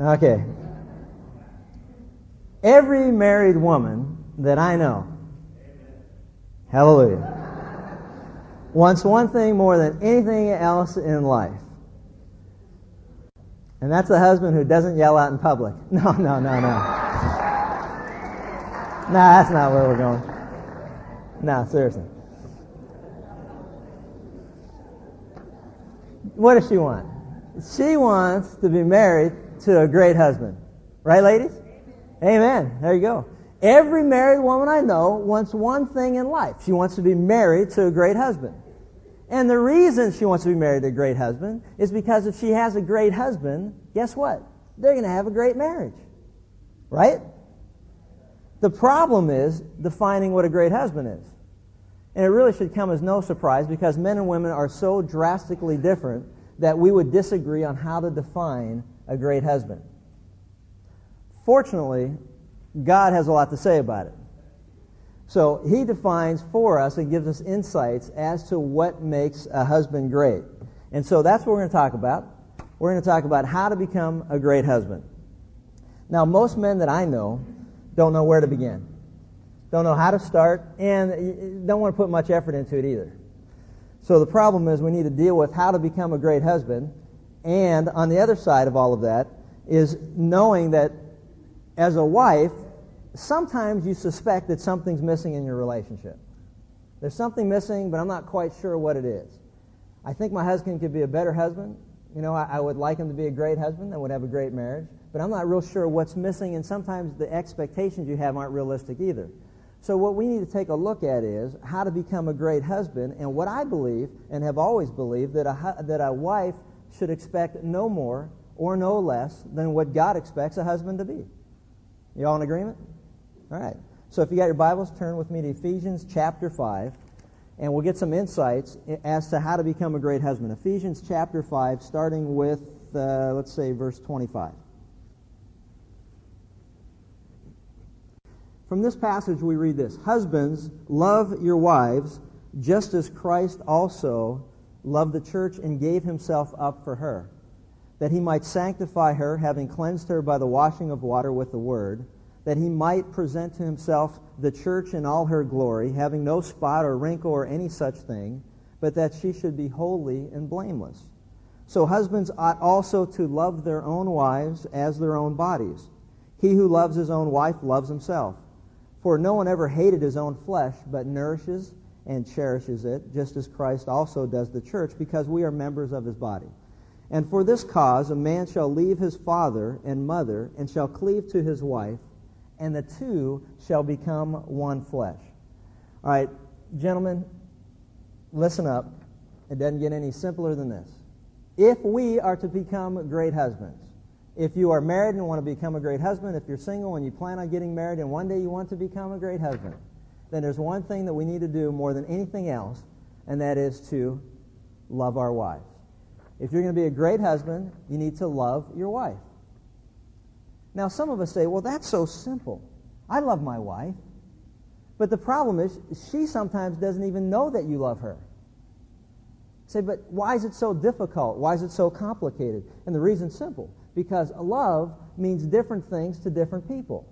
Okay. Every married woman that I know, hallelujah, wants one thing more than anything else in life. And that's a husband who doesn't yell out in public. No, no, no, no. no, that's not where we're going. No, seriously. What does she want? She wants to be married to a great husband. Right, ladies? Amen. There you go. Every married woman I know wants one thing in life. She wants to be married to a great husband. And the reason she wants to be married to a great husband is because if she has a great husband, guess what? They're going to have a great marriage. Right? The problem is defining what a great husband is. And it really should come as no surprise because men and women are so drastically different that we would disagree on how to define a great husband. Fortunately, God has a lot to say about it. So he defines for us and gives us insights as to what makes a husband great. And so that's what we're going to talk about. We're going to talk about how to become a great husband. Now, most men that I know don't know where to begin, don't know how to start, and don't want to put much effort into it either. So the problem is we need to deal with how to become a great husband, and on the other side of all of that is knowing that as a wife, sometimes you suspect that something's missing in your relationship. There's something missing, but I'm not quite sure what it is. I think my husband could be a better husband. You know, I, I would like him to be a great husband and would have a great marriage, but I'm not real sure what's missing, and sometimes the expectations you have aren't realistic either. So what we need to take a look at is how to become a great husband, and what I believe and have always believed that a, that a wife should expect no more or no less than what God expects a husband to be. You all in agreement? All right. So if you got your Bibles, turn with me to Ephesians chapter 5, and we'll get some insights as to how to become a great husband. Ephesians chapter 5, starting with, uh, let's say, verse 25. From this passage, we read this Husbands, love your wives, just as Christ also loved the church and gave himself up for her, that he might sanctify her, having cleansed her by the washing of water with the word that he might present to himself the church in all her glory, having no spot or wrinkle or any such thing, but that she should be holy and blameless. So husbands ought also to love their own wives as their own bodies. He who loves his own wife loves himself. For no one ever hated his own flesh, but nourishes and cherishes it, just as Christ also does the church, because we are members of his body. And for this cause a man shall leave his father and mother, and shall cleave to his wife, and the two shall become one flesh. All right, gentlemen, listen up. It doesn't get any simpler than this. If we are to become great husbands, if you are married and want to become a great husband, if you're single and you plan on getting married and one day you want to become a great husband, then there's one thing that we need to do more than anything else, and that is to love our wives. If you're going to be a great husband, you need to love your wife. Now, some of us say, well, that's so simple. I love my wife. But the problem is, she sometimes doesn't even know that you love her. Say, but why is it so difficult? Why is it so complicated? And the reason's simple. Because love means different things to different people.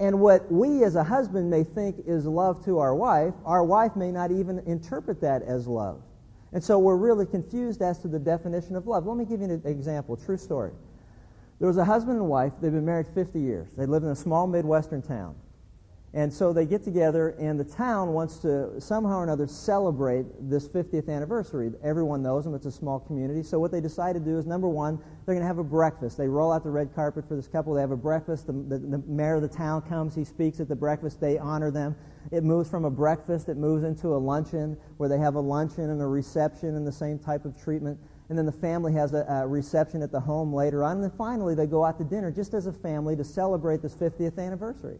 And what we as a husband may think is love to our wife, our wife may not even interpret that as love. And so we're really confused as to the definition of love. Let me give you an example, true story. There was a husband and wife. They've been married 50 years. They lived in a small Midwestern town. And so they get together, and the town wants to somehow or another celebrate this 50th anniversary. Everyone knows them. It's a small community. So what they decide to do is, number one, they're going to have a breakfast. They roll out the red carpet for this couple. They have a breakfast. The, the, the mayor of the town comes. He speaks at the breakfast. They honor them. It moves from a breakfast. It moves into a luncheon where they have a luncheon and a reception and the same type of treatment and then the family has a, a, reception at the home later on, and then finally they go out to dinner just as a family to celebrate this 50th anniversary.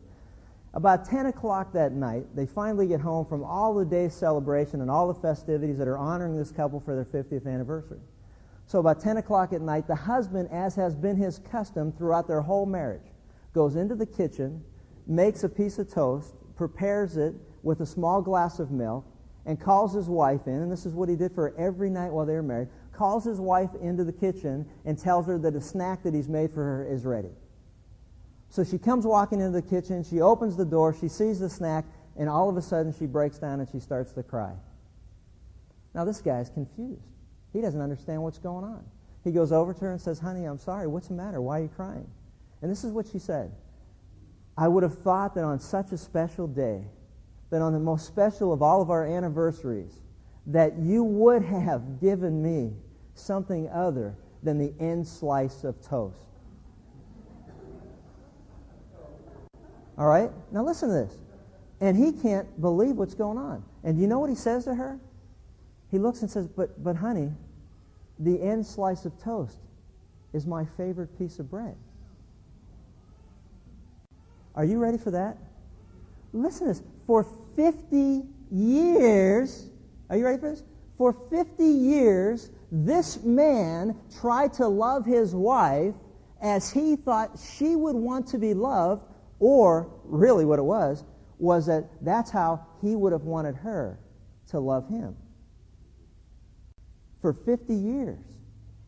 About 10 o'clock that night, they finally get home from all the day's celebration and all the festivities that are honoring this couple for their 50th anniversary. So about 10 o'clock at night, the husband, as has been his custom throughout their whole marriage, goes into the kitchen, makes a piece of toast, prepares it with a small glass of milk, and calls his wife in, and this is what he did for every night while they were married, calls his wife into the kitchen and tells her that a snack that he's made for her is ready. So she comes walking into the kitchen, she opens the door, she sees the snack, and all of a sudden she breaks down and she starts to cry. Now this guy's confused. He doesn't understand what's going on. He goes over to her and says, Honey, I'm sorry. What's the matter? Why are you crying? And this is what she said. I would have thought that on such a special day, that on the most special of all of our anniversaries, that you would have given me something other than the end slice of toast. All right? Now listen to this. And he can't believe what's going on. And you know what he says to her? He looks and says, But, but honey, the end slice of toast is my favorite piece of bread. Are you ready for that? Listen to this. For 50 years, are you ready for this? For 50 years, this man tried to love his wife as he thought she would want to be loved, or really what it was, was that that's how he would have wanted her to love him. For 50 years,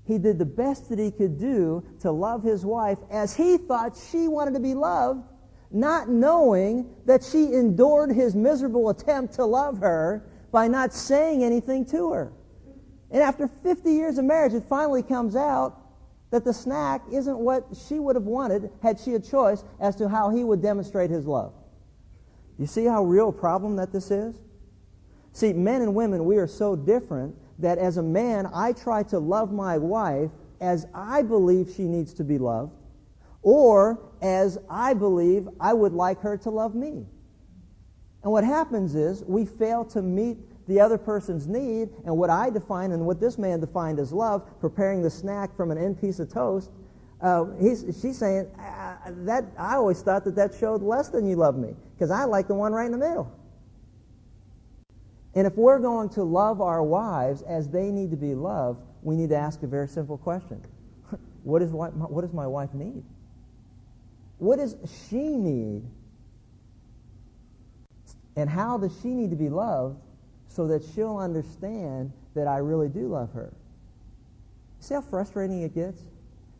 he did the best that he could do to love his wife as he thought she wanted to be loved, not knowing that she endured his miserable attempt to love her by not saying anything to her. And after 50 years of marriage, it finally comes out that the snack isn't what she would have wanted had she a choice as to how he would demonstrate his love. You see how real a problem that this is? See, men and women, we are so different that as a man, I try to love my wife as I believe she needs to be loved, or as I believe I would like her to love me. And what happens is we fail to meet the other person's need, and what I define and what this man defined as love, preparing the snack from an end piece of toast, uh, she's saying, I, that, I always thought that that showed less than you love me, because I like the one right in the middle. And if we're going to love our wives as they need to be loved, we need to ask a very simple question. what, is, what does my wife need? What does she need? And how does she need to be loved so that she'll understand that I really do love her? See how frustrating it gets?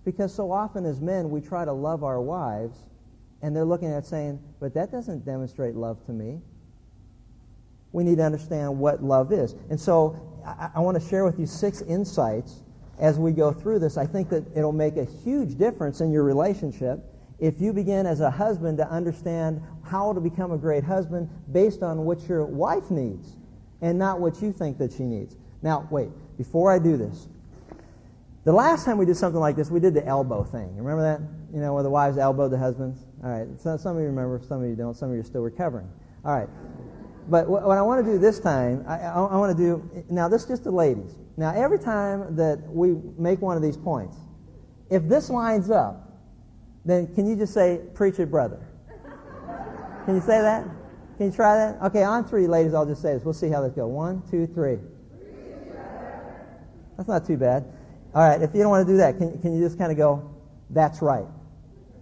Because so often as men, we try to love our wives, and they're looking at saying, but that doesn't demonstrate love to me we need to understand what love is. And so I, I want to share with you six insights as we go through this. I think that it'll make a huge difference in your relationship if you begin as a husband to understand how to become a great husband based on what your wife needs and not what you think that she needs. Now, wait, before I do this, the last time we did something like this, we did the elbow thing. Remember that? You know, where the wives elbowed the husbands? All right. So some of you remember, some of you don't, some of you are still recovering. All right. But what, what I want to do this time, I, I, I want to do, now this is just the ladies. Now every time that we make one of these points, if this lines up, then can you just say, preach it, brother? Can you say that? Can you try that? Okay, on three, ladies, I'll just say this. We'll see how this goes. One, two, three. That's not too bad. All right, if you don't want to do that, can, can you just kind of go, that's right?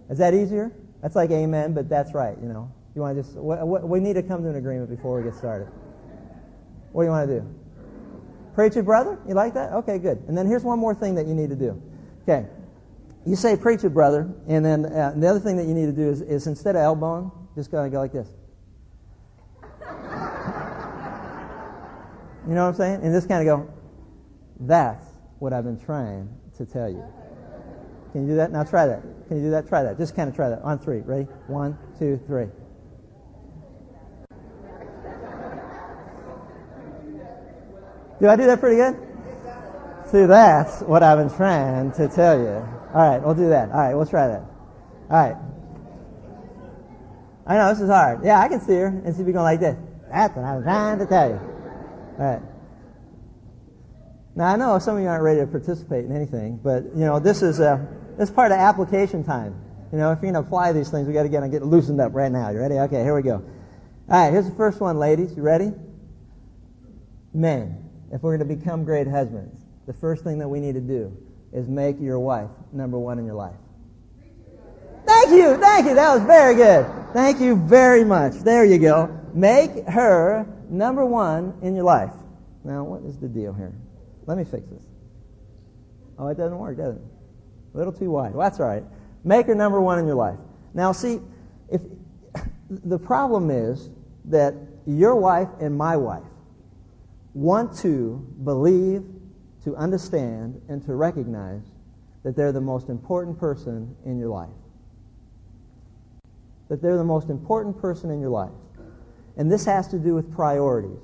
Is that easier? That's like amen, but that's right, you know. You want to just, we need to come to an agreement before we get started. What do you want to do? Preach it, brother? You like that? Okay, good. And then here's one more thing that you need to do. Okay. You say, preach it, brother. And then uh, the other thing that you need to do is, is instead of elbowing, just kind of go like this. You know what I'm saying? And just kind of go, that's what I've been trying to tell you. Can you do that? Now try that. Can you do that? Try that. Just kind of try that. On three. Ready? One, two, three. Do I do that pretty good? See, that's what I've been trying to tell you. All right, we'll do that. All right, we'll try that. All right. I know this is hard. Yeah, I can see her, and she'd be going like this. That's what I was trying to tell you. All right. Now I know some of you aren't ready to participate in anything, but you know this is a this is part of application time. You know, if you're going to apply these things, we got to get get loosened up right now. You ready? Okay, here we go. All right, here's the first one, ladies. You ready? Men if we're going to become great husbands, the first thing that we need to do is make your wife number one in your life. Thank you, thank you. That was very good. Thank you very much. There you go. Make her number one in your life. Now, what is the deal here? Let me fix this. Oh, it doesn't work, does it? A little too wide. Well, that's all right. Make her number one in your life. Now, see, if the problem is that your wife and my wife want to believe, to understand, and to recognize that they're the most important person in your life. That they're the most important person in your life. And this has to do with priorities.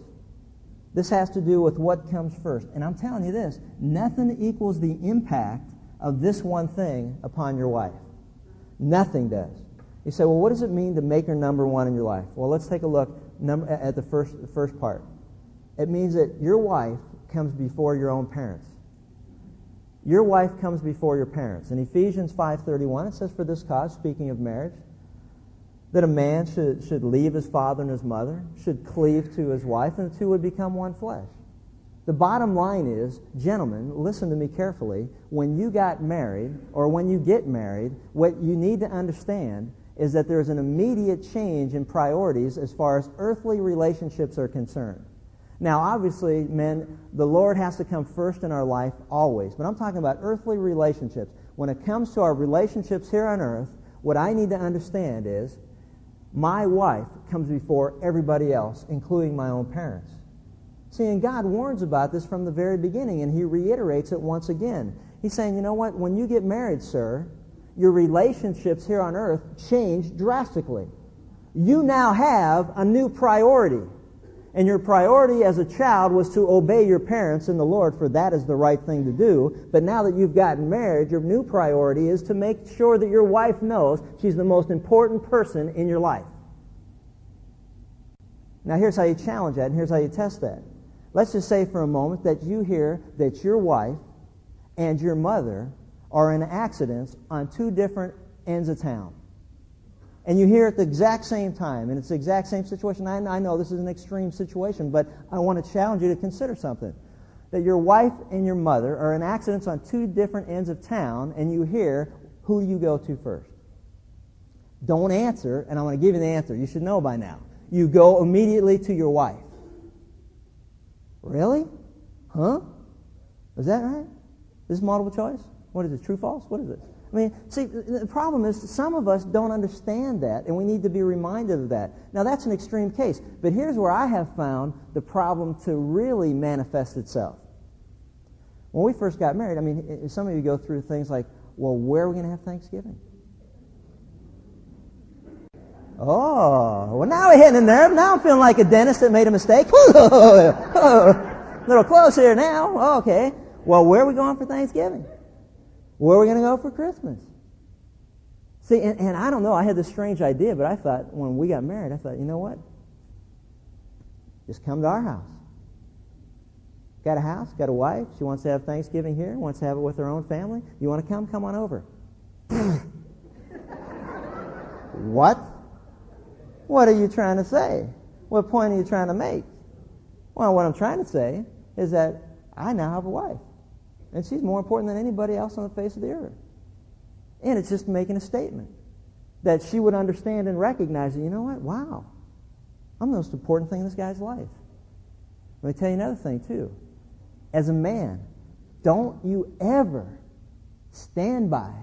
This has to do with what comes first. And I'm telling you this nothing equals the impact of this one thing upon your wife. Nothing does. You say, well, what does it mean to make her number one in your life? Well, let's take a look at the first, the first part. It means that your wife comes before your own parents. Your wife comes before your parents. In Ephesians 5.31, it says, for this cause, speaking of marriage, that a man should, should leave his father and his mother, should cleave to his wife, and the two would become one flesh. The bottom line is, gentlemen, listen to me carefully. When you got married, or when you get married, what you need to understand is that there's an immediate change in priorities as far as earthly relationships are concerned. Now, obviously, men, the Lord has to come first in our life always. But I'm talking about earthly relationships. When it comes to our relationships here on earth, what I need to understand is my wife comes before everybody else, including my own parents. See, and God warns about this from the very beginning, and He reiterates it once again. He's saying, you know what? When you get married, sir, your relationships here on earth change drastically. You now have a new priority. And your priority as a child was to obey your parents in the Lord, for that is the right thing to do. But now that you've gotten married, your new priority is to make sure that your wife knows she's the most important person in your life. Now, here's how you challenge that, and here's how you test that. Let's just say for a moment that you hear that your wife and your mother are in accidents on two different ends of town and you hear at the exact same time, and it's the exact same situation. I, I know this is an extreme situation, but I want to challenge you to consider something. That your wife and your mother are in accidents on two different ends of town, and you hear, who do you go to first? Don't answer, and I'm going to give you the answer. You should know by now. You go immediately to your wife. Really? Huh? Is that right? This is multiple choice? What is it? True, false? What is it? I mean, see, the problem is some of us don't understand that, and we need to be reminded of that. Now, that's an extreme case, but here's where I have found the problem to really manifest itself. When we first got married, I mean, some of you go through things like, well, where are we going to have Thanksgiving? Oh, well, now we're hitting in there. Now I'm feeling like a dentist that made a mistake. a little close here now. Okay. Well, where are we going for Thanksgiving? Where are we going to go for Christmas? See, and, and I don't know, I had this strange idea, but I thought when we got married, I thought, you know what? Just come to our house. Got a house, got a wife, she wants to have Thanksgiving here, wants to have it with her own family. You want to come? Come on over. what? What are you trying to say? What point are you trying to make? Well, what I'm trying to say is that I now have a wife. And she's more important than anybody else on the face of the earth. And it's just making a statement that she would understand and recognize that, you know what? Wow. I'm the most important thing in this guy's life. Let me tell you another thing, too. As a man, don't you ever stand by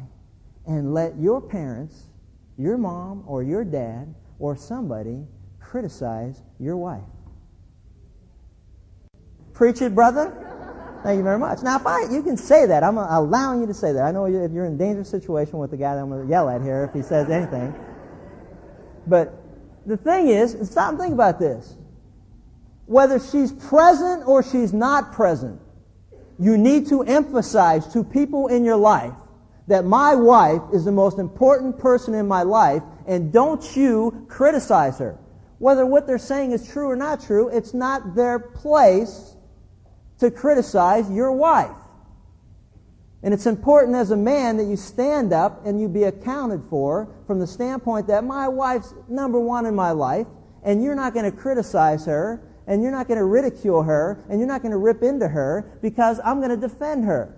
and let your parents, your mom or your dad or somebody criticize your wife. Preach it, brother. Thank you very much. Now, if I, you can say that. I'm allowing you to say that. I know you're, you're in a dangerous situation with the guy that I'm going to yell at here if he says anything. But the thing is, stop and think about this. Whether she's present or she's not present, you need to emphasize to people in your life that my wife is the most important person in my life, and don't you criticize her. Whether what they're saying is true or not true, it's not their place to criticize your wife. And it's important as a man that you stand up and you be accounted for from the standpoint that my wife's number one in my life, and you're not going to criticize her, and you're not going to ridicule her, and you're not going to rip into her because I'm going to defend her.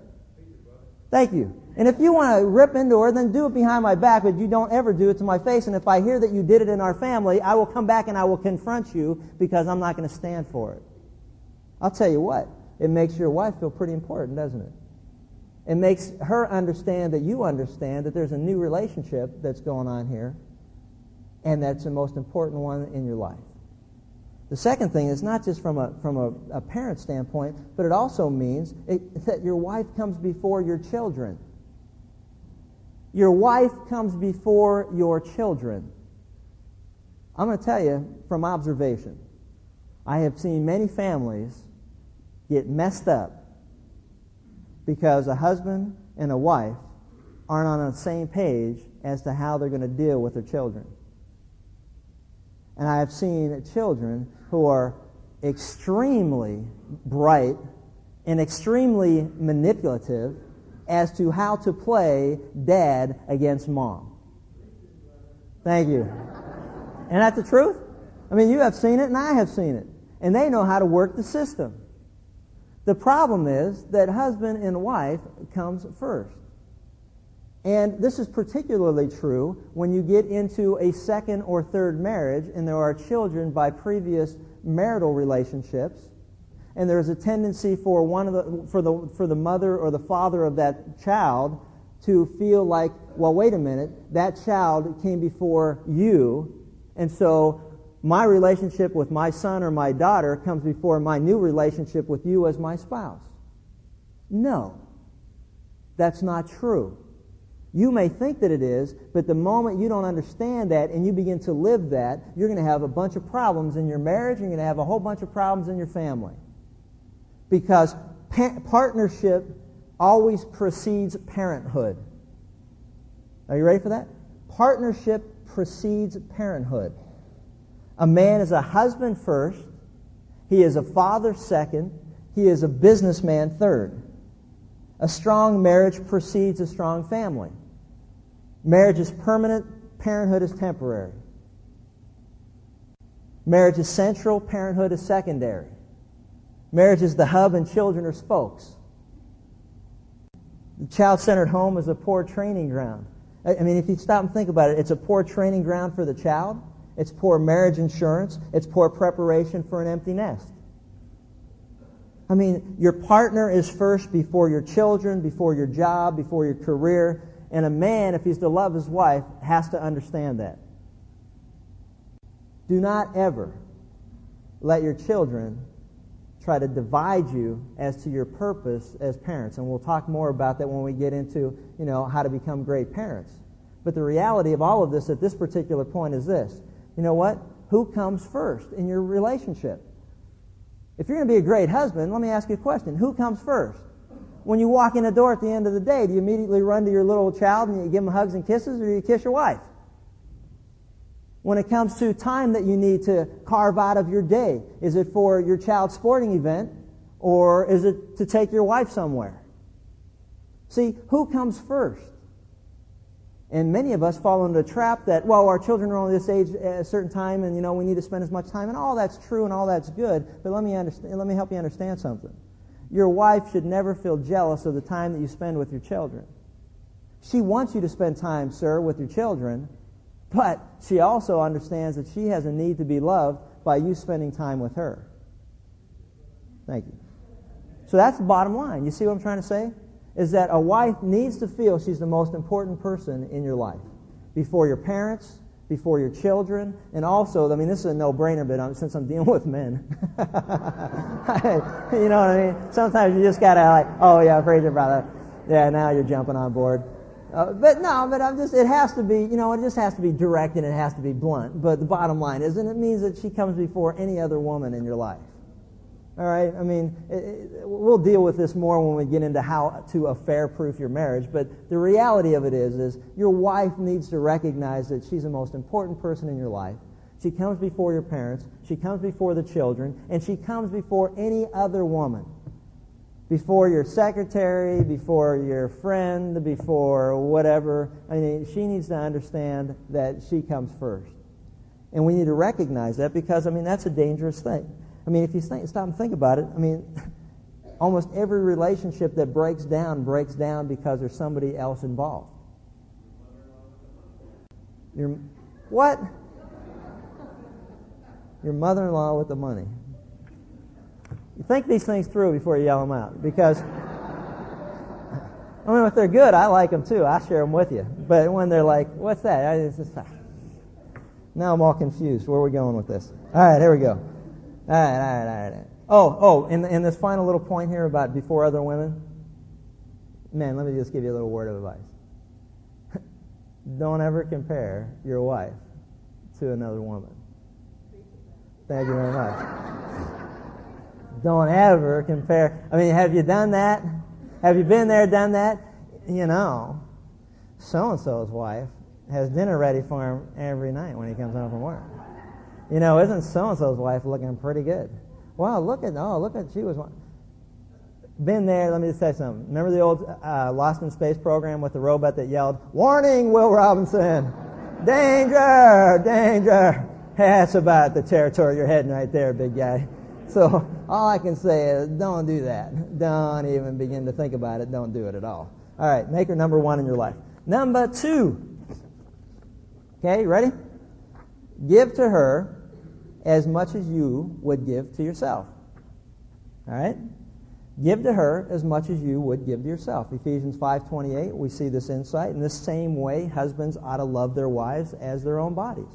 Thank you. And if you want to rip into her, then do it behind my back, but you don't ever do it to my face. And if I hear that you did it in our family, I will come back and I will confront you because I'm not going to stand for it. I'll tell you what, it makes your wife feel pretty important, doesn't it? It makes her understand that you understand that there's a new relationship that's going on here, and that's the most important one in your life. The second thing is not just from a, from a, a parent standpoint, but it also means it, that your wife comes before your children. Your wife comes before your children. I'm going to tell you from observation. I have seen many families get messed up because a husband and a wife aren't on the same page as to how they're going to deal with their children. And I have seen children who are extremely bright and extremely manipulative as to how to play dad against mom. Thank you. And that's the truth? I mean, you have seen it and I have seen it. And they know how to work the system. The problem is that husband and wife comes first. And this is particularly true when you get into a second or third marriage and there are children by previous marital relationships. And there's a tendency for one of the, for the, for the mother or the father of that child to feel like, well, wait a minute, that child came before you. And so my relationship with my son or my daughter comes before my new relationship with you as my spouse. No. That's not true. You may think that it is, but the moment you don't understand that and you begin to live that, you're going to have a bunch of problems in your marriage you're going to have a whole bunch of problems in your family. Because pa- partnership always precedes parenthood. Are you ready for that? Partnership precedes parenthood. A man is a husband first, he is a father second, he is a businessman third. A strong marriage precedes a strong family. Marriage is permanent, parenthood is temporary. Marriage is central, parenthood is secondary. Marriage is the hub and children are spokes. The child centered home is a poor training ground. I mean, if you stop and think about it, it's a poor training ground for the child, it's poor marriage insurance, it's poor preparation for an empty nest. I mean, your partner is first before your children, before your job, before your career. And a man, if he's to love his wife, has to understand that. Do not ever let your children try to divide you as to your purpose as parents. And we'll talk more about that when we get into, you know, how to become great parents. But the reality of all of this at this particular point is this. You know what? Who comes first in your relationship? If you're going to be a great husband, let me ask you a question. Who comes first? when you walk in the door at the end of the day, do you immediately run to your little child and you give him hugs and kisses, or do you kiss your wife? When it comes to time that you need to carve out of your day, is it for your child's sporting event, or is it to take your wife somewhere? See, who comes first? And many of us fall into the trap that, well, our children are only this age at a certain time, and you know we need to spend as much time, and all that's true and all that's good. But let me understand, let me help you understand something. Your wife should never feel jealous of the time that you spend with your children. She wants you to spend time, sir, with your children, but she also understands that she has a need to be loved by you spending time with her. Thank you. So that's the bottom line. You see what I'm trying to say? Is that a wife needs to feel she's the most important person in your life. Before your parents, before your children, and also, I mean, this is a no-brainer, but I'm, since I'm dealing with men, you know what I mean? Sometimes you just gotta like, oh yeah, praise your brother. Yeah, now you're jumping on board. Uh, but no, but I'm just, it has to be, you know, it just has to be direct and it has to be blunt. But the bottom line is, and it means that she comes before any other woman in your life. All right? I mean, it, it, we'll deal with this more when we get into how to affair-proof your marriage, but the reality of it is, is your wife needs to recognize that she's the most important person in your life. She comes before your parents, she comes before the children, and she comes before any other woman. Before your secretary, before your friend, before whatever. I mean, she needs to understand that she comes first. And we need to recognize that because, I mean, that's a dangerous thing. I mean, if you think, stop and think about it, I mean, almost every relationship that breaks down breaks down because there's somebody else involved. Your what? Your mother-in-law with the money. You think these things through before you yell them out, because I mean, if they're good, I like them too. I share them with you. But when they're like, what's that? I just, now I'm all confused. Where are we going with this? All right, here we go. All right, all right, all right. Oh, oh, in, in this final little point here about before other women, man, let me just give you a little word of advice. Don't ever compare your wife to another woman. Thank you very much. Don't ever compare. I mean, have you done that? Have you been there, done that? You know, so and so's wife has dinner ready for him every night when he comes home from work. You know, isn't so and so's wife looking pretty good? Wow, look at oh, look at she was been there. Let me just say something. Remember the old uh, Lost in Space program with the robot that yelled, "Warning, Will Robinson! Danger! Danger!" That's about the territory you're heading right there, big guy. So all I can say is don't do that. Don't even begin to think about it. Don't do it at all. All right, make her number one in your life. Number two. Okay, ready? Give to her as much as you would give to yourself. All right? Give to her as much as you would give to yourself. Ephesians 5:28, we see this insight. In the same way, husbands ought to love their wives as their own bodies.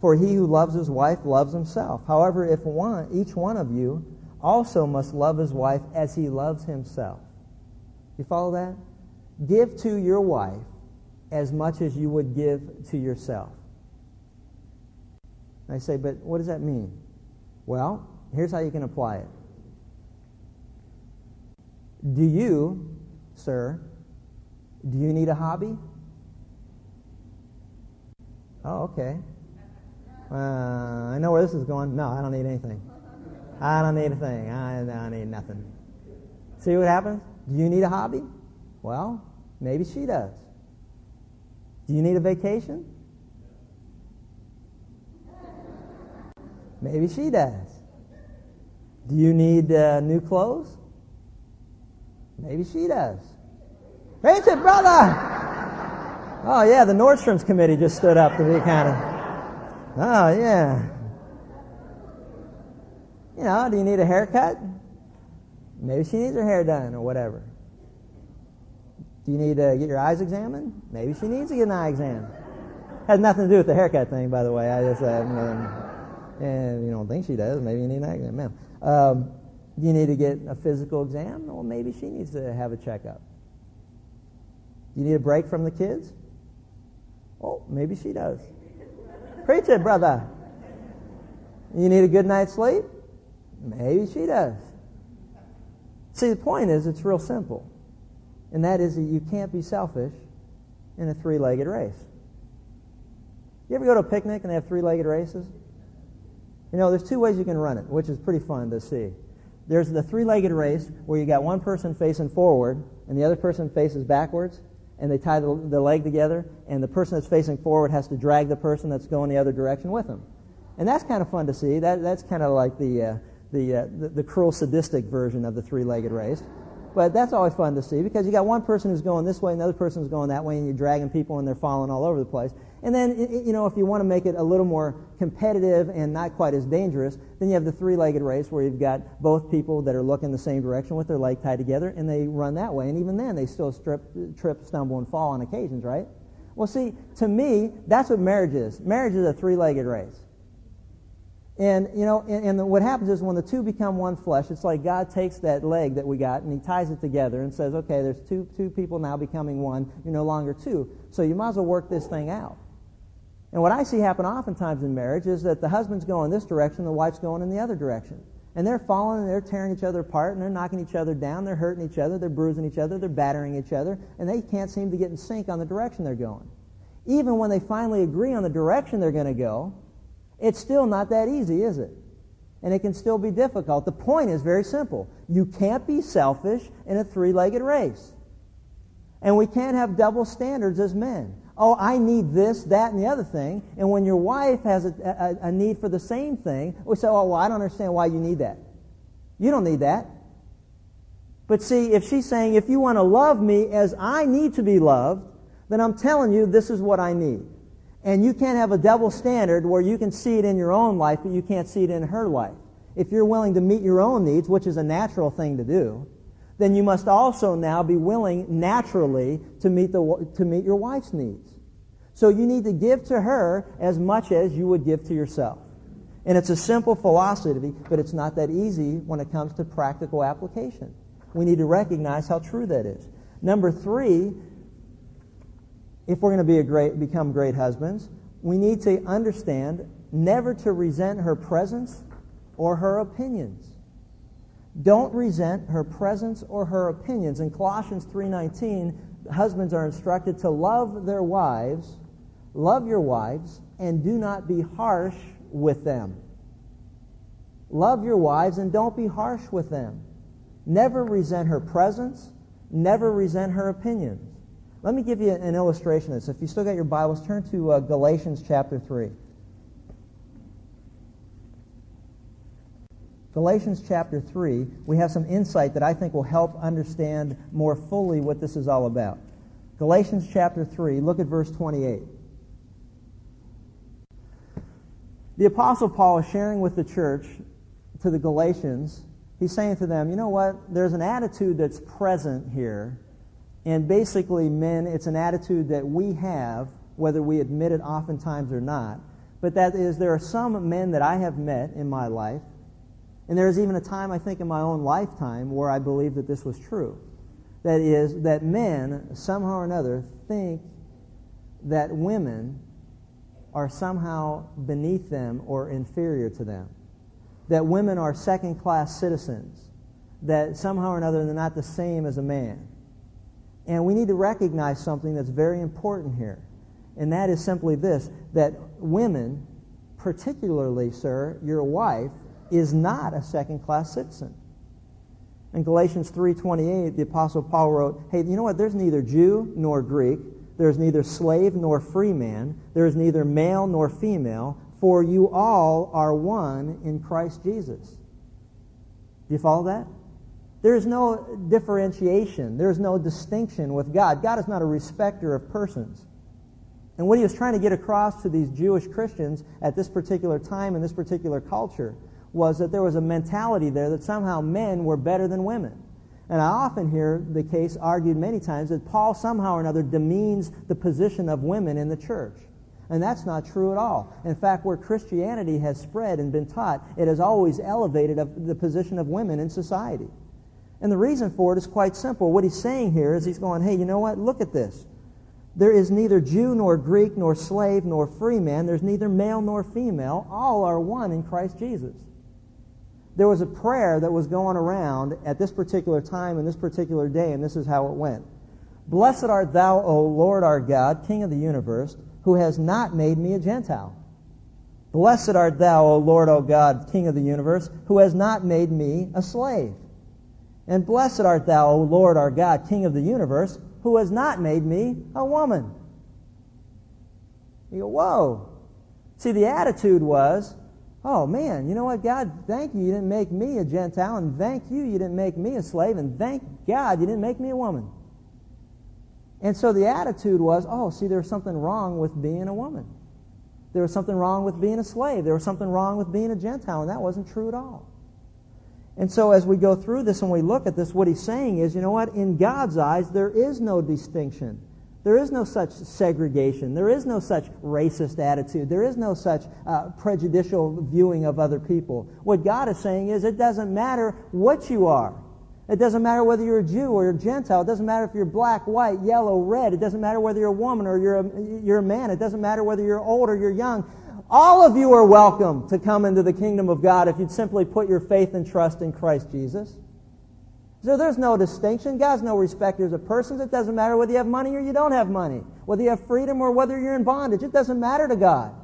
For he who loves his wife loves himself. However, if one, each one of you also must love his wife as he loves himself. You follow that? Give to your wife as much as you would give to yourself. I say, but what does that mean? Well, here's how you can apply it. Do you, sir, do you need a hobby? Oh, okay. Uh, I know where this is going. No, I don't need anything. I don't need a thing. I don't need nothing. See what happens? Do you need a hobby? Well, maybe she does. Do you need a vacation? Maybe she does. Do you need uh, new clothes? Maybe she does. Praise it, brother! Oh, yeah, the Nordstrom's committee just stood up to be kind of. Oh, yeah. You know, do you need a haircut? Maybe she needs her hair done or whatever. Do you need to get your eyes examined? Maybe she needs to get an eye exam. Has nothing to do with the haircut thing, by the way. I just, uh, and you don't think she does. Maybe you need an exam. Ma'am. Um, you need to get a physical exam? Well, maybe she needs to have a checkup. You need a break from the kids? Oh, maybe she does. Preach it, brother. You need a good night's sleep? Maybe she does. See, the point is, it's real simple. And that is that you can't be selfish in a three legged race. You ever go to a picnic and they have three legged races? You know, there's two ways you can run it, which is pretty fun to see. There's the three legged race where you got one person facing forward and the other person faces backwards, and they tie the, the leg together, and the person that's facing forward has to drag the person that's going the other direction with them. And that's kind of fun to see. That, that's kind of like the, uh, the, uh, the, the cruel sadistic version of the three-legged race. But that's always fun to see because you got one person who's going this way and the other person's going that way and you're dragging people and they're falling all over the place. And then, you know, if you want to make it a little more competitive and not quite as dangerous, then you have the three-legged race where you've got both people that are looking the same direction with their leg tied together and they run that way. And even then, they still strip, trip, stumble, and fall on occasions, right? Well, see, to me, that's what marriage is. Marriage is a three-legged race. And, you know, and, and, what happens is when the two become one flesh, it's like God takes that leg that we got and he ties it together and says, okay, there's two, two people now becoming one. You're no longer two. So you might as well work this thing out. And what I see happen oftentimes in marriage is that the husband's going this direction, the wife's going in the other direction. And they're falling and they're tearing each other apart and they're knocking each other down, they're hurting each other, they're bruising each other, they're battering each other, and they can't seem to get in sync on the direction they're going. Even when they finally agree on the direction they're going to go, it's still not that easy, is it? And it can still be difficult. The point is very simple. You can't be selfish in a three-legged race. And we can't have double standards as men oh, I need this, that, and the other thing. And when your wife has a, a, a need for the same thing, we say, oh, well, I don't understand why you need that. You don't need that. But see, if she's saying, if you want to love me as I need to be loved, then I'm telling you this is what I need. And you can't have a double standard where you can see it in your own life, but you can't see it in her life. If you're willing to meet your own needs, which is a natural thing to do, then you must also now be willing naturally to meet, the, to meet your wife's needs. So you need to give to her as much as you would give to yourself. And it's a simple philosophy, but it's not that easy when it comes to practical application. We need to recognize how true that is. Number three, if we're going to be a great, become great husbands, we need to understand never to resent her presence or her opinions. Don't resent her presence or her opinions. In Colossians 3:19, husbands are instructed to love their wives, love your wives, and do not be harsh with them. Love your wives and don't be harsh with them. Never resent her presence, never resent her opinions. Let me give you an illustration of this. If you still got your Bibles, turn to uh, Galatians chapter 3. Galatians chapter 3, we have some insight that I think will help understand more fully what this is all about. Galatians chapter 3, look at verse 28. The Apostle Paul is sharing with the church, to the Galatians, he's saying to them, you know what? There's an attitude that's present here. And basically, men, it's an attitude that we have, whether we admit it oftentimes or not. But that is, there are some men that I have met in my life and there is even a time, I think, in my own lifetime where I believe that this was true. That is, that men, somehow or another, think that women are somehow beneath them or inferior to them. That women are second class citizens. That somehow or another they're not the same as a man. And we need to recognize something that's very important here. And that is simply this that women, particularly, sir, your wife, is not a second-class citizen. In Galatians 3:28, the apostle Paul wrote, "Hey, you know what? There's neither Jew nor Greek, there's neither slave nor free man, there is neither male nor female, for you all are one in Christ Jesus." Do you follow that? There is no differentiation. There is no distinction with God. God is not a respecter of persons. And what he was trying to get across to these Jewish Christians at this particular time in this particular culture was that there was a mentality there that somehow men were better than women. And I often hear the case argued many times that Paul somehow or another demeans the position of women in the church. And that's not true at all. In fact, where Christianity has spread and been taught, it has always elevated the position of women in society. And the reason for it is quite simple. What he's saying here is he's going, hey, you know what? Look at this. There is neither Jew nor Greek nor slave nor free man. There's neither male nor female. All are one in Christ Jesus there was a prayer that was going around at this particular time and this particular day, and this is how it went. Blessed art thou, O Lord our God, King of the universe, who has not made me a Gentile. Blessed art thou, O Lord, O God, King of the universe, who has not made me a slave. And blessed art thou, O Lord our God, King of the universe, who has not made me a woman. You go, whoa. See, the attitude was, Oh man, you know what, God, thank you you didn't make me a Gentile, and thank you you didn't make me a slave, and thank God you didn't make me a woman. And so the attitude was, oh, see, there was something wrong with being a woman. There was something wrong with being a slave. There was something wrong with being a Gentile, and that wasn't true at all. And so as we go through this and we look at this, what he's saying is, you know what, in God's eyes, there is no distinction there is no such segregation. There is no such racist attitude. There is no such uh, prejudicial viewing of other people. What God is saying is it doesn't matter what you are. It doesn't matter whether you're a Jew or a Gentile. It doesn't matter if you're black, white, yellow, red. It doesn't matter whether you're a woman or you're a, you're a man. It doesn't matter whether you're old or you're young. All of you are welcome to come into the kingdom of God if you'd simply put your faith and trust in Christ Jesus. So there's no distinction. God's no respecters of persons. It doesn't matter whether you have money or you don't have money, whether you have freedom or whether you're in bondage. It doesn't matter to God.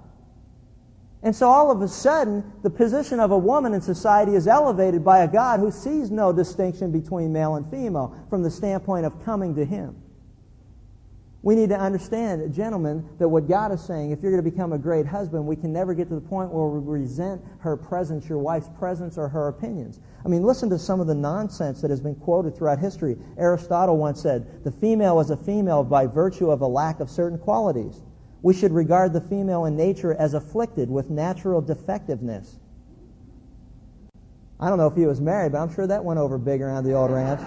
And so all of a sudden, the position of a woman in society is elevated by a God who sees no distinction between male and female from the standpoint of coming to Him. We need to understand, gentlemen, that what God is saying, if you're going to become a great husband, we can never get to the point where we resent her presence, your wife's presence, or her opinions. I mean, listen to some of the nonsense that has been quoted throughout history. Aristotle once said, the female is a female by virtue of a lack of certain qualities. We should regard the female in nature as afflicted with natural defectiveness. I don't know if he was married, but I'm sure that went over big around the old ranch.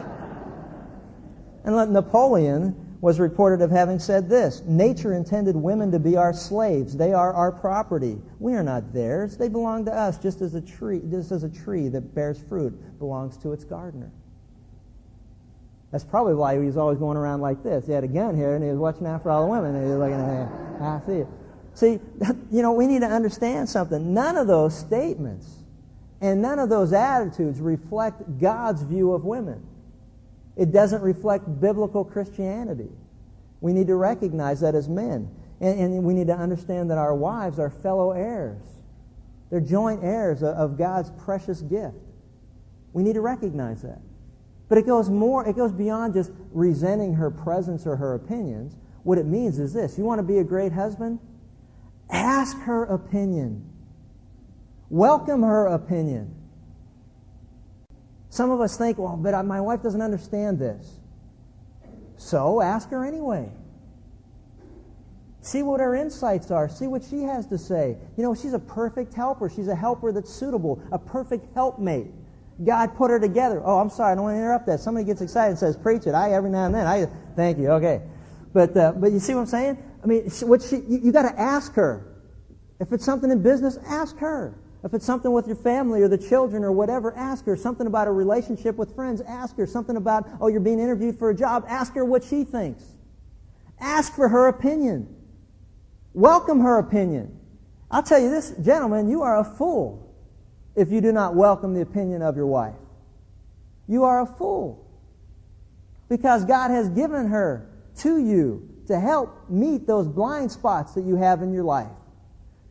And let Napoleon was reported of having said this Nature intended women to be our slaves. They are our property. We are not theirs. They belong to us, just as a tree, just as a tree that bears fruit belongs to its gardener. That's probably why he was always going around like this. He had a gun here and he was watching out for all the women and he was looking at I see it. See, you know, we need to understand something. None of those statements and none of those attitudes reflect God's view of women. It doesn't reflect biblical Christianity. We need to recognize that as men. And, and we need to understand that our wives are fellow heirs. They're joint heirs of God's precious gift. We need to recognize that. But it goes more, it goes beyond just resenting her presence or her opinions. What it means is this you want to be a great husband? Ask her opinion. Welcome her opinion. Some of us think, well, but my wife doesn't understand this. So ask her anyway. See what her insights are. See what she has to say. You know, she's a perfect helper. She's a helper that's suitable, a perfect helpmate. God put her together. Oh, I'm sorry, I don't want to interrupt that. Somebody gets excited and says, "Preach it." I every now and then. I thank you. Okay, but uh, but you see what I'm saying? I mean, what she you, you got to ask her. If it's something in business, ask her. If it's something with your family or the children or whatever, ask her. Something about a relationship with friends, ask her. Something about, oh, you're being interviewed for a job, ask her what she thinks. Ask for her opinion. Welcome her opinion. I'll tell you this, gentlemen, you are a fool if you do not welcome the opinion of your wife. You are a fool. Because God has given her to you to help meet those blind spots that you have in your life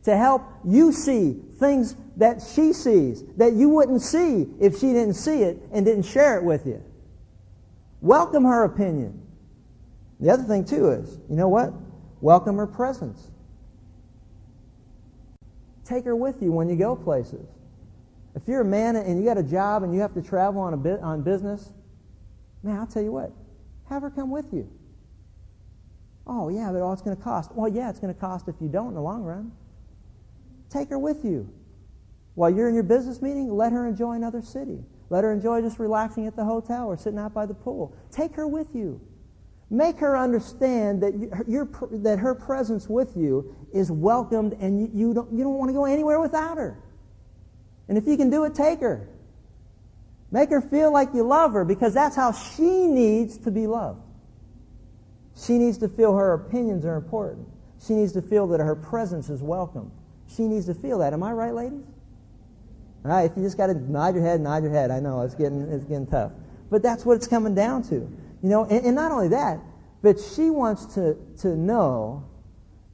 to help you see things that she sees that you wouldn't see if she didn't see it and didn't share it with you. Welcome her opinion. The other thing, too, is you know what? Welcome her presence. Take her with you when you go places. If you're a man and you got a job and you have to travel on a bit on business, man, I'll tell you what, have her come with you. Oh yeah, but all it's going to cost. Well, yeah, it's going to cost if you don't in the long run. Take her with you. While you're in your business meeting, let her enjoy another city. Let her enjoy just relaxing at the hotel or sitting out by the pool. Take her with you. Make her understand that, you, that her presence with you is welcomed and you, you, don't, you don't want to go anywhere without her. And if you can do it, take her. Make her feel like you love her because that's how she needs to be loved. She needs to feel her opinions are important. She needs to feel that her presence is welcome. She needs to feel that. Am I right, ladies? All right, if you just got to nod your head, nod your head. I know it's getting it's getting tough, but that's what it's coming down to. You know, and, and not only that, but she wants to to know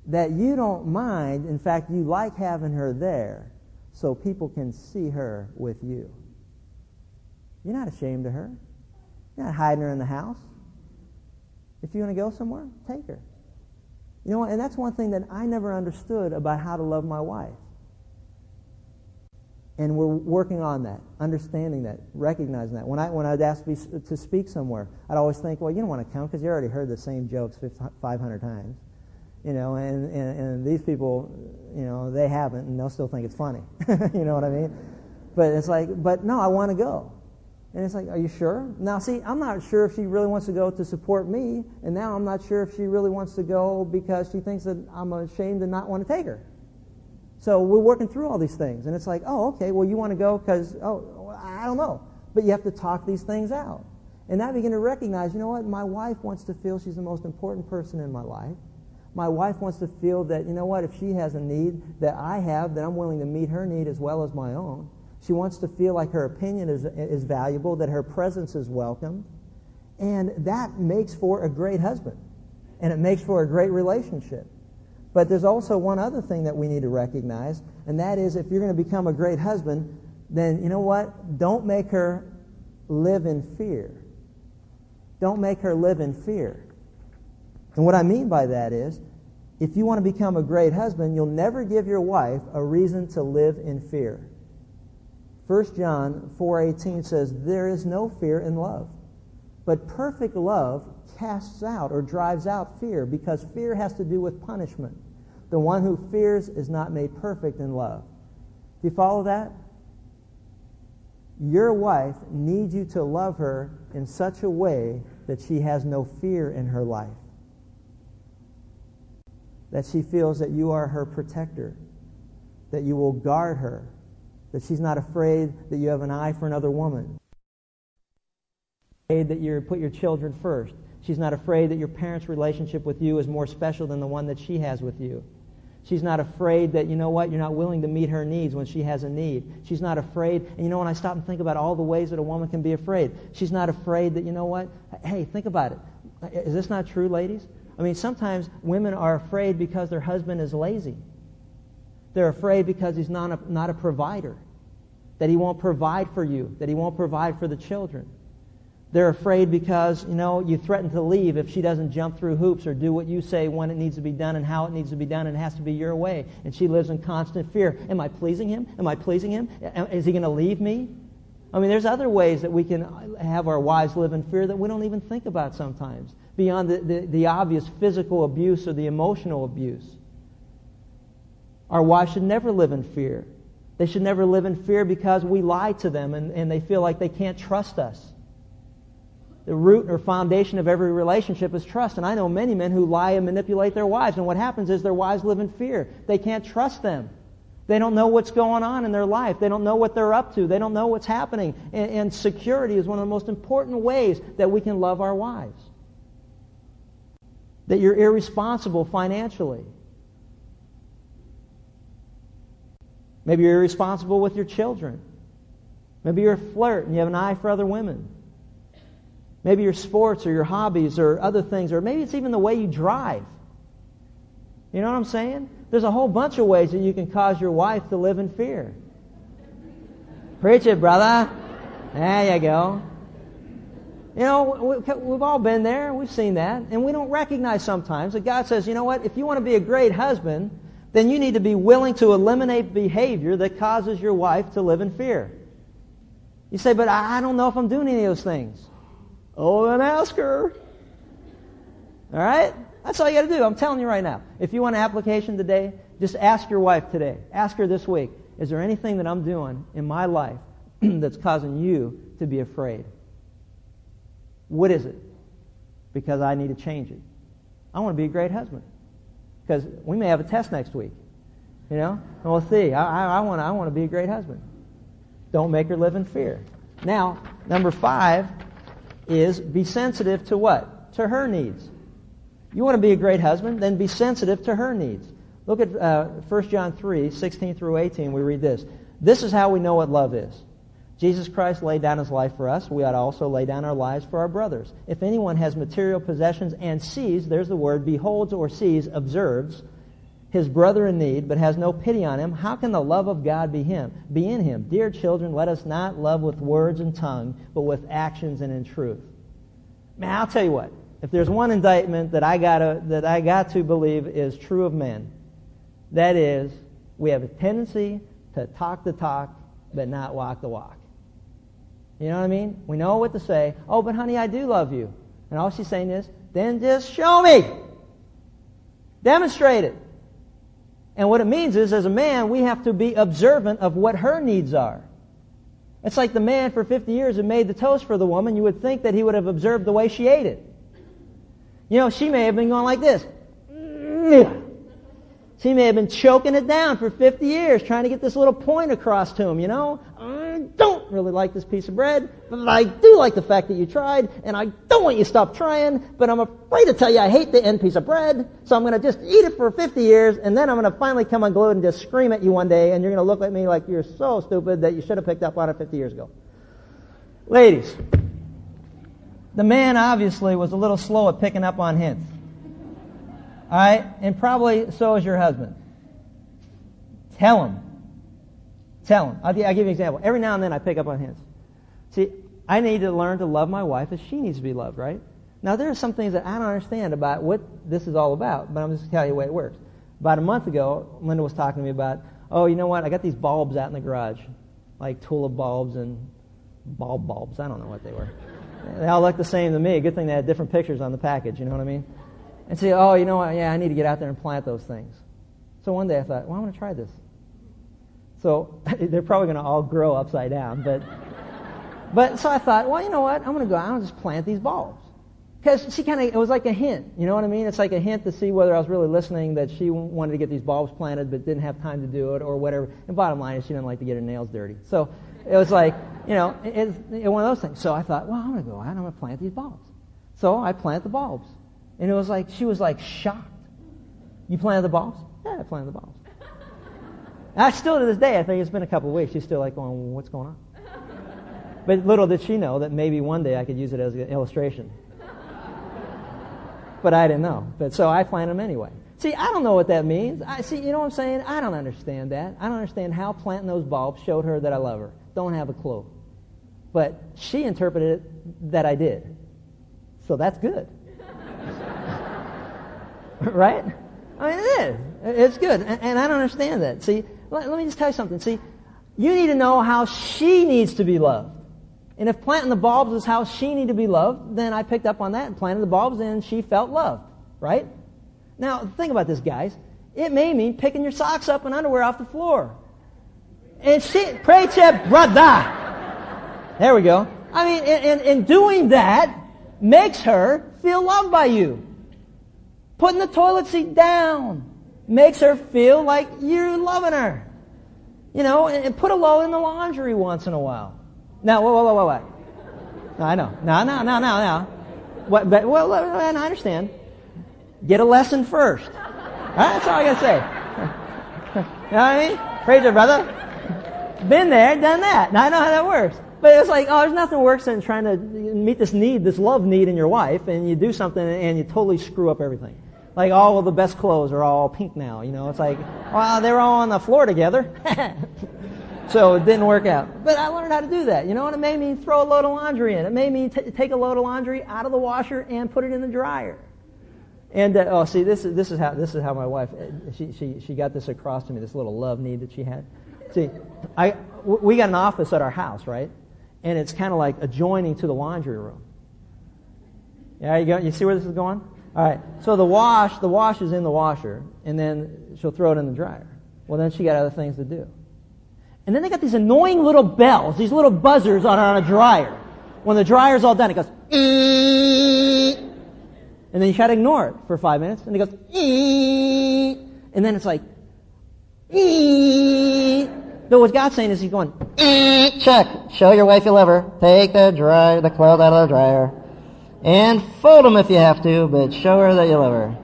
that you don't mind. In fact, you like having her there, so people can see her with you. You're not ashamed of her. You're not hiding her in the house. If you want to go somewhere, take her. You know, and that's one thing that I never understood about how to love my wife. And we're working on that, understanding that, recognizing that. When, I, when I'd ask to speak somewhere, I'd always think, well, you don't want to come because you already heard the same jokes 500 times. You know, and, and, and these people, you know, they haven't, and they'll still think it's funny. you know what I mean? But it's like, but no, I want to go. And it's like, are you sure? Now, see, I'm not sure if she really wants to go to support me, and now I'm not sure if she really wants to go because she thinks that I'm ashamed to not want to take her. So we're working through all these things, and it's like, oh, okay, well, you want to go because, oh, I don't know. But you have to talk these things out. And I begin to recognize, you know what, my wife wants to feel she's the most important person in my life. My wife wants to feel that, you know what, if she has a need that I have, that I'm willing to meet her need as well as my own. She wants to feel like her opinion is, is valuable, that her presence is welcome. And that makes for a great husband. And it makes for a great relationship. But there's also one other thing that we need to recognize, and that is if you're going to become a great husband, then you know what? Don't make her live in fear. Don't make her live in fear. And what I mean by that is, if you want to become a great husband, you'll never give your wife a reason to live in fear. 1 John 4:18 says there is no fear in love, but perfect love casts out or drives out fear because fear has to do with punishment. The one who fears is not made perfect in love. Do you follow that? Your wife needs you to love her in such a way that she has no fear in her life. That she feels that you are her protector, that you will guard her, that she's not afraid that you have an eye for another woman, afraid that you put your children first. She's not afraid that your parents' relationship with you is more special than the one that she has with you. She's not afraid that, you know what, you're not willing to meet her needs when she has a need. She's not afraid, and you know, when I stop and think about all the ways that a woman can be afraid, she's not afraid that, you know what, hey, think about it. Is this not true, ladies? I mean, sometimes women are afraid because their husband is lazy. They're afraid because he's not a, not a provider, that he won't provide for you, that he won't provide for the children. They're afraid because, you know, you threaten to leave if she doesn't jump through hoops or do what you say when it needs to be done and how it needs to be done and it has to be your way. And she lives in constant fear. Am I pleasing him? Am I pleasing him? Is he going to leave me? I mean, there's other ways that we can have our wives live in fear that we don't even think about sometimes, beyond the, the, the obvious physical abuse or the emotional abuse. Our wives should never live in fear. They should never live in fear because we lie to them and, and they feel like they can't trust us the root or foundation of every relationship is trust. And I know many men who lie and manipulate their wives. And what happens is their wives live in fear. They can't trust them. They don't know what's going on in their life. They don't know what they're up to. They don't know what's happening. And, and security is one of the most important ways that we can love our wives. That you're irresponsible financially. Maybe you're irresponsible with your children. Maybe you're a flirt and you have an eye for other women. Maybe your sports or your hobbies or other things, or maybe it's even the way you drive. You know what I'm saying? There's a whole bunch of ways that you can cause your wife to live in fear. Preach it, brother. There you go. You know, we've all been there. We've seen that. And we don't recognize sometimes that God says, you know what? If you want to be a great husband, then you need to be willing to eliminate behavior that causes your wife to live in fear. You say, but I don't know if I'm doing any of those things. Oh, then ask her. All right? That's all you got to do. I'm telling you right now. If you want an application today, just ask your wife today. Ask her this week. Is there anything that I'm doing in my life that's causing you to be afraid? What is it? Because I need to change it. I want to be a great husband. Because we may have a test next week. You know? And we'll see. I, I, I, want, I want to be a great husband. Don't make her live in fear. Now, number five, is be sensitive to what? To her needs. You want to be a great husband? Then be sensitive to her needs. Look at uh, 1 John 3, 16 through 18. We read this. This is how we know what love is. Jesus Christ laid down his life for us. We ought to also lay down our lives for our brothers. If anyone has material possessions and sees, there's the word, beholds or sees, observes, his brother in need, but has no pity on him, how can the love of God be him? Be in him. Dear children, let us not love with words and tongue, but with actions and in truth. Man, I'll tell you what. If there's one indictment that I gotta, that I got to believe is true of men, that is, we have a tendency to talk the talk, but not walk the walk. You know what I mean? We know what to say. Oh, but honey, I do love you. And all she's saying is, then just show me. Demonstrate it. And what it means is, as a man, we have to be observant of what her needs are. It's like the man for 50 years who made the toast for the woman. You would think that he would have observed the way she ate it. You know, she may have been going like this. She may have been choking it down for 50 years trying to get this little point across to him, you know? Don't really like this piece of bread, but I do like the fact that you tried, and I don't want you to stop trying, but I'm afraid to tell you I hate the end piece of bread, so I'm going to just eat it for 50 years, and then I'm going to finally come unglued and just scream at you one day, and you're going to look at me like you're so stupid that you should have picked up on it 50 years ago. Ladies, the man obviously was a little slow at picking up on hints. All right? And probably so is your husband. Tell him. Tell him. I'll, I'll give you an example. Every now and then I pick up on hints. See, I need to learn to love my wife as she needs to be loved, right? Now, there are some things that I don't understand about what this is all about, but I'm just tell you the way it works. About a month ago, Linda was talking to me about, oh, you know what? I got these bulbs out in the garage, like tulip bulbs and bulb bulbs. I don't know what they were. They all looked the same to me. Good thing they had different pictures on the package, you know what I mean? and say, oh, you know what, yeah, I need to get out there and plant those things. So one day I thought, well, I'm going to try this. So they're probably going to all grow upside down, but But so I thought, well, you know what? I'm going to go out and just plant these bulbs. Because she kind of, it was like a hint. You know what I mean? It's like a hint to see whether I was really listening that she wanted to get these bulbs planted but didn't have time to do it or whatever. And bottom line is she didn't like to get her nails dirty. So it was like, you know, it's it, one of those things. So I thought, well, I'm going to go out and I'm going to plant these bulbs. So I planted the bulbs. And it was like, she was like shocked. You planted the bulbs? Yeah, I planted the bulbs. I still to this day, I think it's been a couple of weeks, she's still like going, what's going on? But little did she know that maybe one day I could use it as an illustration but I didn't know. But so I planted them anyway. See, I don't know what that means. I see, you know what I'm saying? I don't understand that. I don't understand how planting those bulbs showed her that I love her. Don't have a clue. But she interpreted it that I did. So that's good. right? I mean, it is. It's good. And, and I don't understand that. See, let, let me just tell you something. See, you need to know how she needs to be loved. And if planting the bulbs is how she needed to be loved, then I picked up on that and planted the bulbs and she felt loved, right? Now, think about this, guys. It may mean picking your socks up and underwear off the floor. And she, pray to brother. There we go. I mean, and, and, and doing that makes her feel loved by you. Putting the toilet seat down makes her feel like you're loving her. You know, and put a load in the laundry once in a while. Now, whoa, whoa, whoa, whoa, I know. No, no, no, no, no. What, but, well, and I understand. Get a lesson first. That's all I gotta say. you know what I mean? Praise your brother. Been there, done that. Now I know how that works. But it's like, oh, there's nothing worse than trying to meet this need, this love need in your wife, and you do something and you totally screw up everything. Like all of the best clothes are all pink now, you know. It's like, well, they're all on the floor together. So it didn't work out. But I learned how to do that. You know, and it made me throw a load of laundry in. It made me t- take a load of laundry out of the washer and put it in the dryer. And uh, oh, see, this is this is how this is how my wife uh, she she she got this across to me. This little love need that she had. See, I we got an office at our house, right? And it's kind of like adjoining to the laundry room. Yeah, you go. You see where this is going? All right. So the wash, the wash is in the washer, and then she'll throw it in the dryer. Well, then she got other things to do. And then they got these annoying little bells, these little buzzers on, on a dryer. When the dryer's all done, it goes, and then you try to ignore it for five minutes, and it goes, and then it's like, but what God's saying is He's going, check, show your wife you love her, take the dryer, the clothes out of the dryer, and fold them if you have to, but show her that you love her.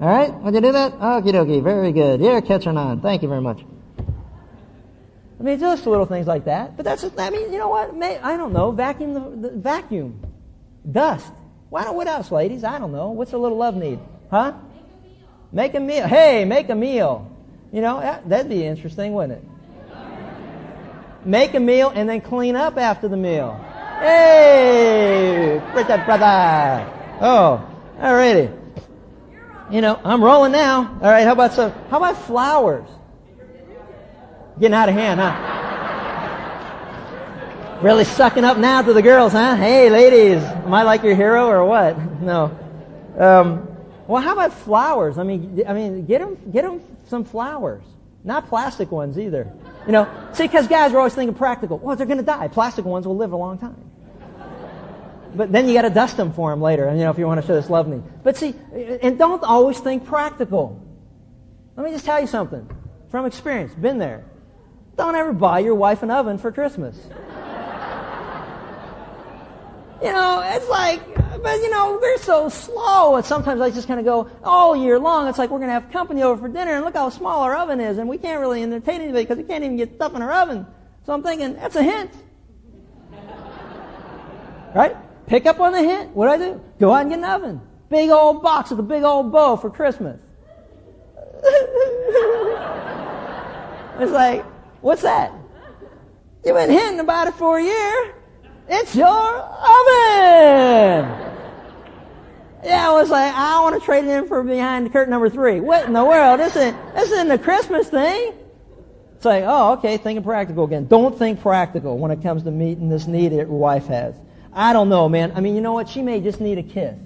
All right, would you do that? Okie dokie, very good. Here, catch her on. Thank you very much. I mean, just little things like that. But that's, just, I mean, you know what? May, I don't know. Vacuum the, the vacuum. Dust. Why don't, what else, ladies? I don't know. What's a little love need? Huh? Make a meal. Hey, make a meal. You know, that, that'd be interesting, wouldn't it? Make a meal and then clean up after the meal. Hey, brother, brother. Oh, alrighty. You know, I'm rolling now. All right, how about some? How about flowers? Getting out of hand, huh? Really sucking up now to the girls, huh? Hey, ladies, am I like your hero or what? No. Um, well, how about flowers? I mean, I mean, get them, get them some flowers, not plastic ones either. You know, see, because guys are always thinking practical. Well, they're going to die. Plastic ones will live a long time. But then you got to dust them for them later, and you know, if you want to show this love me. But see, and don't always think practical. Let me just tell you something from experience. Been there. Don't ever buy your wife an oven for Christmas. you know, it's like, but you know, we're so slow. And sometimes I just kind of go all year long. It's like we're going to have company over for dinner and look how small our oven is and we can't really entertain anybody because we can't even get stuff in our oven. So I'm thinking, that's a hint. right? Pick up on the hint. What do I do? Go out and get an oven. Big old box with a big old bow for Christmas. it's like, What's that? You've been hinting about it for a year. It's your oven. Yeah, I was like, I want to trade it in for behind the curtain number three. What in the world? This isn't, this isn't a Christmas thing. It's like, oh, okay, thinking practical again. Don't think practical when it comes to meeting this need that your wife has. I don't know, man. I mean, you know what? She may just need a kiss.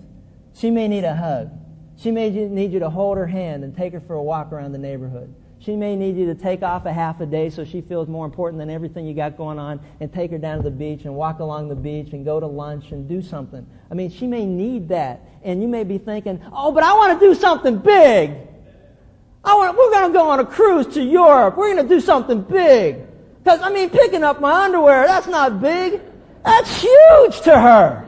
She may need a hug. She may need you to hold her hand and take her for a walk around the neighborhood. She may need you to take off a half a day so she feels more important than everything you got going on and take her down to the beach and walk along the beach and go to lunch and do something. I mean, she may need that. And you may be thinking, oh, but I want to do something big. I want, we're going to go on a cruise to Europe. We're going to do something big. Because, I mean, picking up my underwear, that's not big. That's huge to her.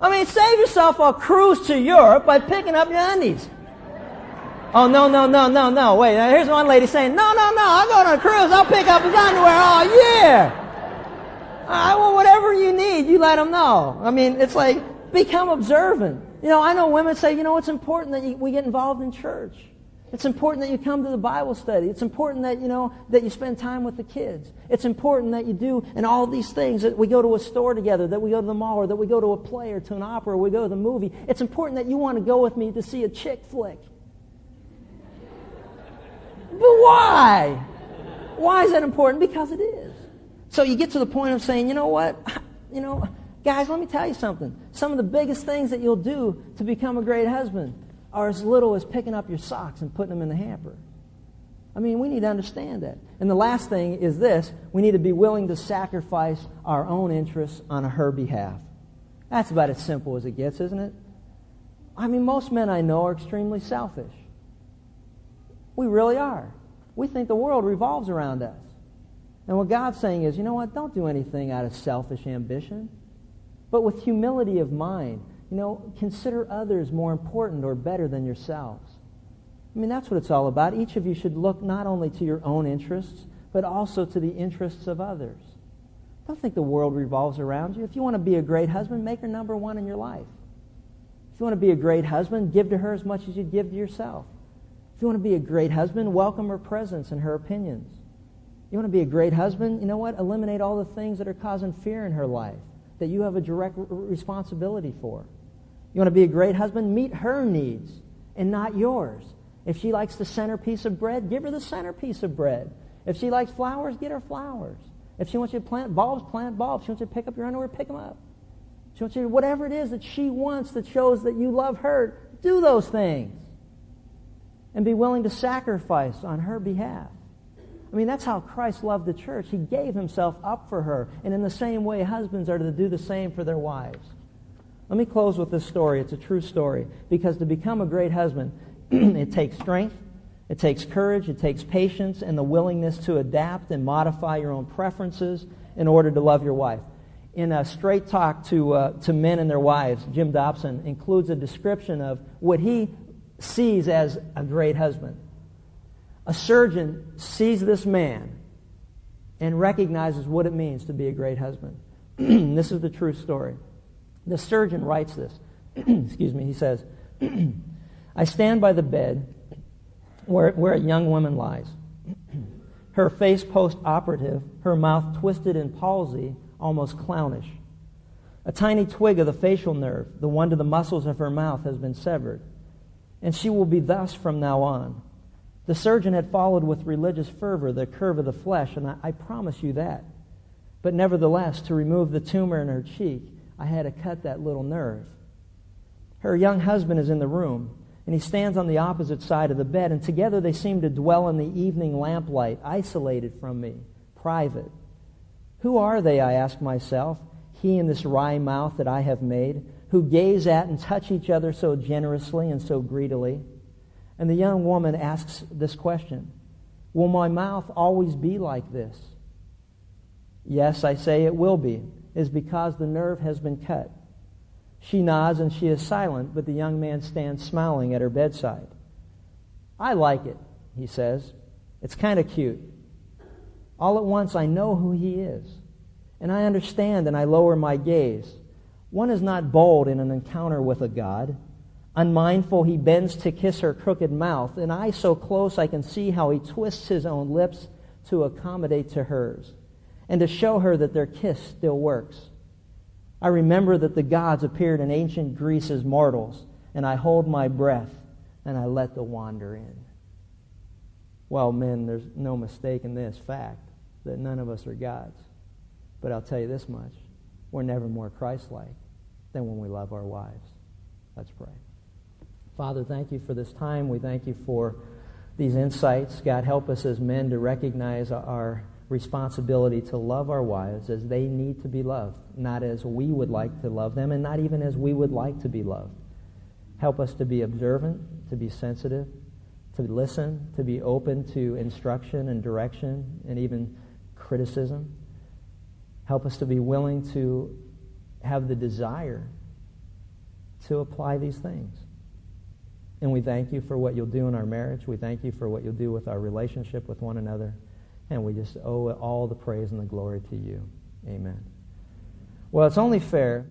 I mean, save yourself a cruise to Europe by picking up your undies. Oh, no, no, no, no, no. Wait, here's one lady saying, no, no, no, I'll go on a cruise. I'll pick up his underwear. Oh, yeah. I well, whatever you need, you let them know. I mean, it's like, become observant. You know, I know women say, you know, it's important that we get involved in church. It's important that you come to the Bible study. It's important that, you know, that you spend time with the kids. It's important that you do, and all these things, that we go to a store together, that we go to the mall, or that we go to a play or to an opera, or we go to the movie. It's important that you want to go with me to see a chick flick. But why? Why is that important? Because it is. So you get to the point of saying, you know what? You know, guys, let me tell you something. Some of the biggest things that you'll do to become a great husband are as little as picking up your socks and putting them in the hamper. I mean, we need to understand that. And the last thing is this we need to be willing to sacrifice our own interests on her behalf. That's about as simple as it gets, isn't it? I mean, most men I know are extremely selfish. We really are. We think the world revolves around us. And what God's saying is, you know what? Don't do anything out of selfish ambition, but with humility of mind you know, consider others more important or better than yourselves. I mean, that's what it's all about. Each of you should look not only to your own interests, but also to the interests of others. Don't think the world revolves around you. If you want to be a great husband, make her number one in your life. If you want to be a great husband, give to her as much as you'd give to yourself. If you want to be a great husband, welcome her presence and her opinions. You want to be a great husband, you know what? Eliminate all the things that are causing fear in her life that you have a direct responsibility for. You want to be a great husband? Meet her needs and not yours. If she likes the centerpiece of bread, give her the centerpiece of bread. If she likes flowers, get her flowers. If she wants you to plant bulbs, plant bulbs. She wants you to pick up your underwear, pick them up. She wants you to, whatever it is that she wants that shows that you love her, do those things. And be willing to sacrifice on her behalf. I mean, that's how Christ loved the church. He gave himself up for her. And in the same way, husbands are to do the same for their wives. Let me close with this story. It's a true story. Because to become a great husband, it takes strength, it takes courage, it takes patience, and the willingness to adapt and modify your own preferences in order to love your wife. In a straight talk to, uh, to men and their wives, Jim Dobson includes a description of what he sees as a great husband. A surgeon sees this man and recognizes what it means to be a great husband. this is the true story. The surgeon writes this. Excuse me. He says, I stand by the bed where, where a young woman lies. her face post operative, her mouth twisted in palsy, almost clownish. A tiny twig of the facial nerve, the one to the muscles of her mouth, has been severed. And she will be thus from now on. The surgeon had followed with religious fervor the curve of the flesh, and I, I promise you that. But nevertheless, to remove the tumor in her cheek, I had to cut that little nerve. Her young husband is in the room, and he stands on the opposite side of the bed, and together they seem to dwell in the evening lamplight, isolated from me, private. Who are they, I ask myself, he and this wry mouth that I have made, who gaze at and touch each other so generously and so greedily? And the young woman asks this question Will my mouth always be like this? Yes, I say it will be, is because the nerve has been cut. She nods and she is silent, but the young man stands smiling at her bedside. I like it, he says. It's kind of cute. All at once, I know who he is. And I understand and I lower my gaze. One is not bold in an encounter with a God. Unmindful, he bends to kiss her crooked mouth, and I so close I can see how he twists his own lips to accommodate to hers, and to show her that their kiss still works. I remember that the gods appeared in ancient Greece as mortals, and I hold my breath and I let the wander in. Well, men, there's no mistake in this fact that none of us are gods. But I'll tell you this much we're never more Christ like than when we love our wives. Let's pray. Father, thank you for this time. We thank you for these insights. God, help us as men to recognize our responsibility to love our wives as they need to be loved, not as we would like to love them, and not even as we would like to be loved. Help us to be observant, to be sensitive, to listen, to be open to instruction and direction and even criticism. Help us to be willing to have the desire to apply these things. And we thank you for what you'll do in our marriage. We thank you for what you'll do with our relationship with one another. And we just owe all the praise and the glory to you. Amen. Well, it's only fair